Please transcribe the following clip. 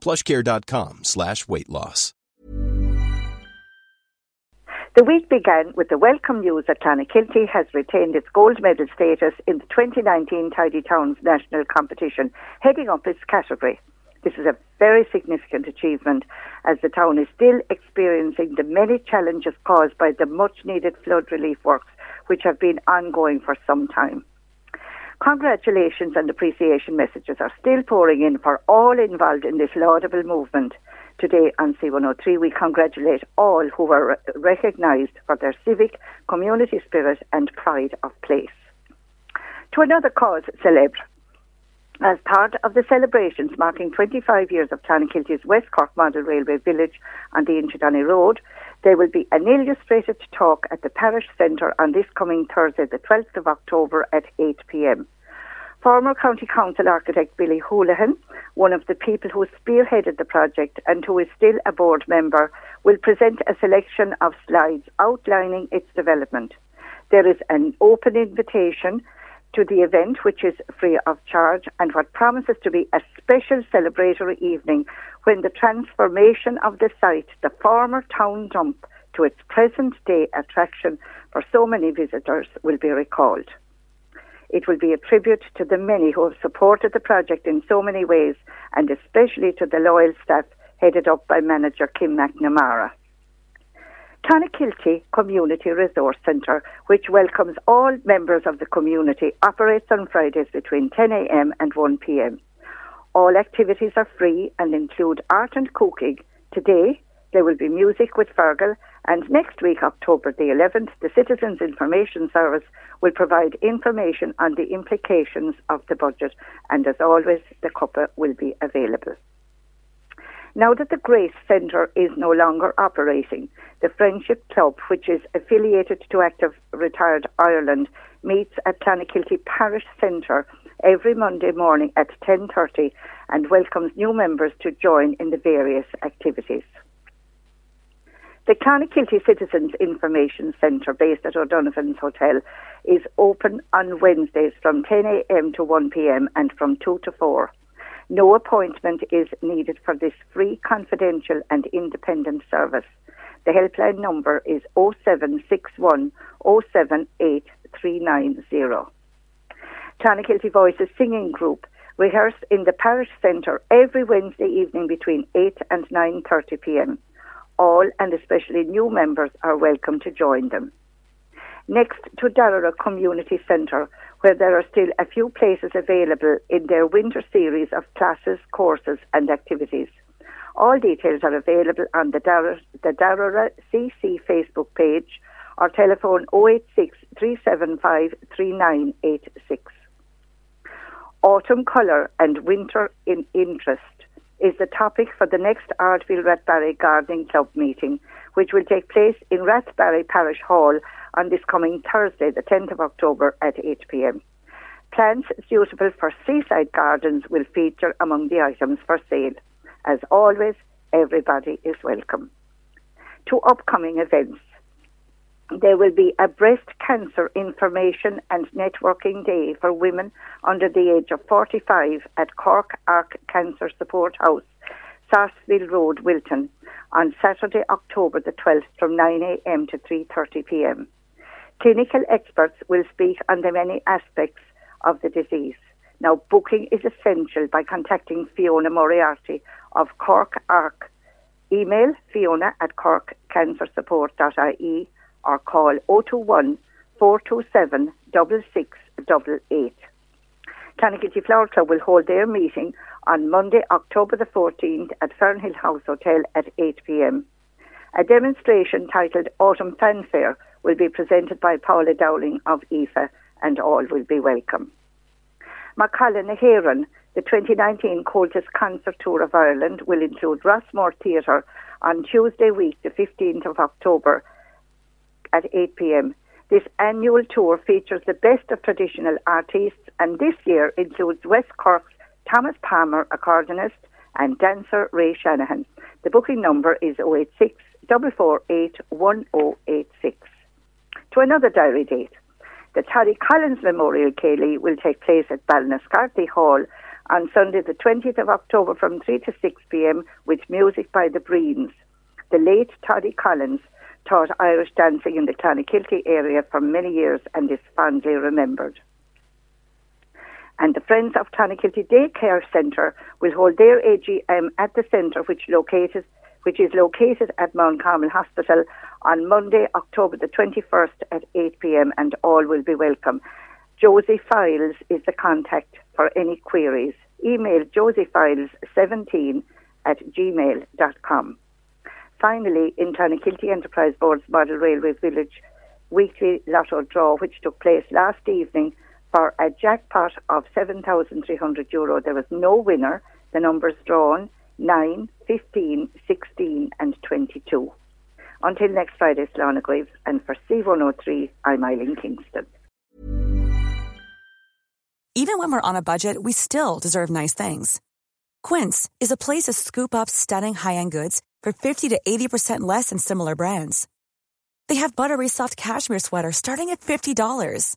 plushcare.com slash weight loss. The week began with the welcome news that Clonakilty has retained its gold medal status in the 2019 Tidy Towns National Competition, heading up its category. This is a very significant achievement as the town is still experiencing the many challenges caused by the much needed flood relief works which have been ongoing for some time. Congratulations and appreciation messages are still pouring in for all involved in this laudable movement. Today on C103, we congratulate all who were recognised for their civic, community spirit and pride of place. To another cause celebre, as part of the celebrations marking 25 years of Clonakilty's West Cork Model Railway Village on the Inchydoney Road, there will be an illustrated talk at the Parish Centre on this coming Thursday, the 12th of October at 8 pm. Former County Council architect Billy Houlihan, one of the people who spearheaded the project and who is still a board member, will present a selection of slides outlining its development. There is an open invitation to the event, which is free of charge, and what promises to be a special celebratory evening when the transformation of the site, the former town dump, to its present day attraction for so many visitors will be recalled. It will be a tribute to the many who have supported the project in so many ways, and especially to the loyal staff headed up by manager Kim McNamara. Clonakilty Community Resource Centre, which welcomes all members of the community, operates on Fridays between 10am and 1pm. All activities are free and include art and cooking. Today, there will be music with Fergal, and next week, October the 11th, the Citizens Information Service will provide information on the implications of the budget, and as always, the cuppa will be available. Now that the Grace Centre is no longer operating, the Friendship Club, which is affiliated to Active Retired Ireland, meets at Clonakilty Parish Centre every Monday morning at 10.30 and welcomes new members to join in the various activities. The Clonakilty Citizens Information Centre, based at O'Donovan's Hotel, is open on Wednesdays from 10am to 1pm and from 2 to 4. No appointment is needed for this free, confidential, and independent service. The helpline number is 0761 078390. Clonakilty Voices Singing Group rehearse in the Parish Centre every Wednesday evening between 8 and 9.30 p.m. All and especially new members are welcome to join them. Next to Darragh Community Centre, where there are still a few places available in their winter series of classes, courses, and activities. All details are available on the Darragh, the CC Facebook page or telephone 086 375 3986. Autumn colour and winter in interest is the topic for the next Ardfield Rathbarry Gardening Club meeting, which will take place in Rathbarry Parish Hall on this coming Thursday, the 10th of October at 8 pm. Plants suitable for seaside gardens will feature among the items for sale. As always, everybody is welcome. To upcoming events, there will be a breast cancer information and networking day for women under the age of 45 at Cork Arc Cancer Support House, Sarsfield Road, Wilton, on Saturday, October the 12th from 9am to 3.30pm. Clinical experts will speak on the many aspects of the disease. Now, booking is essential by contacting Fiona Moriarty of Cork Arc. Email fiona at corkcancersupport.ie or call 021 427 6688. Clonakilty Flower Club will hold their meeting on Monday, October the 14th at Fernhill House Hotel at 8 pm. A demonstration titled Autumn Fanfare will be presented by Paula Dowling of IFA and all will be welcome. Macallan Heron, the 2019 Comhaltas Concert Tour of Ireland will include Rossmore Theatre on Tuesday week, the 15th of October at 8 pm. This annual tour features the best of traditional artists and this year includes West Cork's Thomas Palmer, accordionist, and dancer Ray Shanahan. The booking number is 086 448 1086. To another diary date. The Toddy Collins Memorial Ceilidh will take place at Ballinascarthy Hall on Sunday, the 20th of October from 3 to 6 pm with music by the Breens. The late Toddy Collins taught Irish dancing in the Clonakilty area for many years and is fondly remembered. And the Friends of Clonakilty Daycare Centre will hold their AGM at the centre, which located which is located at Mount Carmel Hospital on Monday, October the 21st at 8 pm, and all will be welcome. Josie Files is the contact for any queries. Email josiefiles17 at gmail.com. Finally, in Clonakilty Enterprise Board's Model Railway Village weekly lotto draw, which took place last evening for a jackpot of 7,300 euro. There was no winner. The numbers drawn 9, 15, 16, and 22. Until next Friday, Slánna Graves, and for C103, I'm Eileen Kingston. Even when we're on a budget, we still deserve nice things. Quince is a place to scoop up stunning high end goods for 50 to 80% less than similar brands. They have buttery soft cashmere sweaters starting at $50,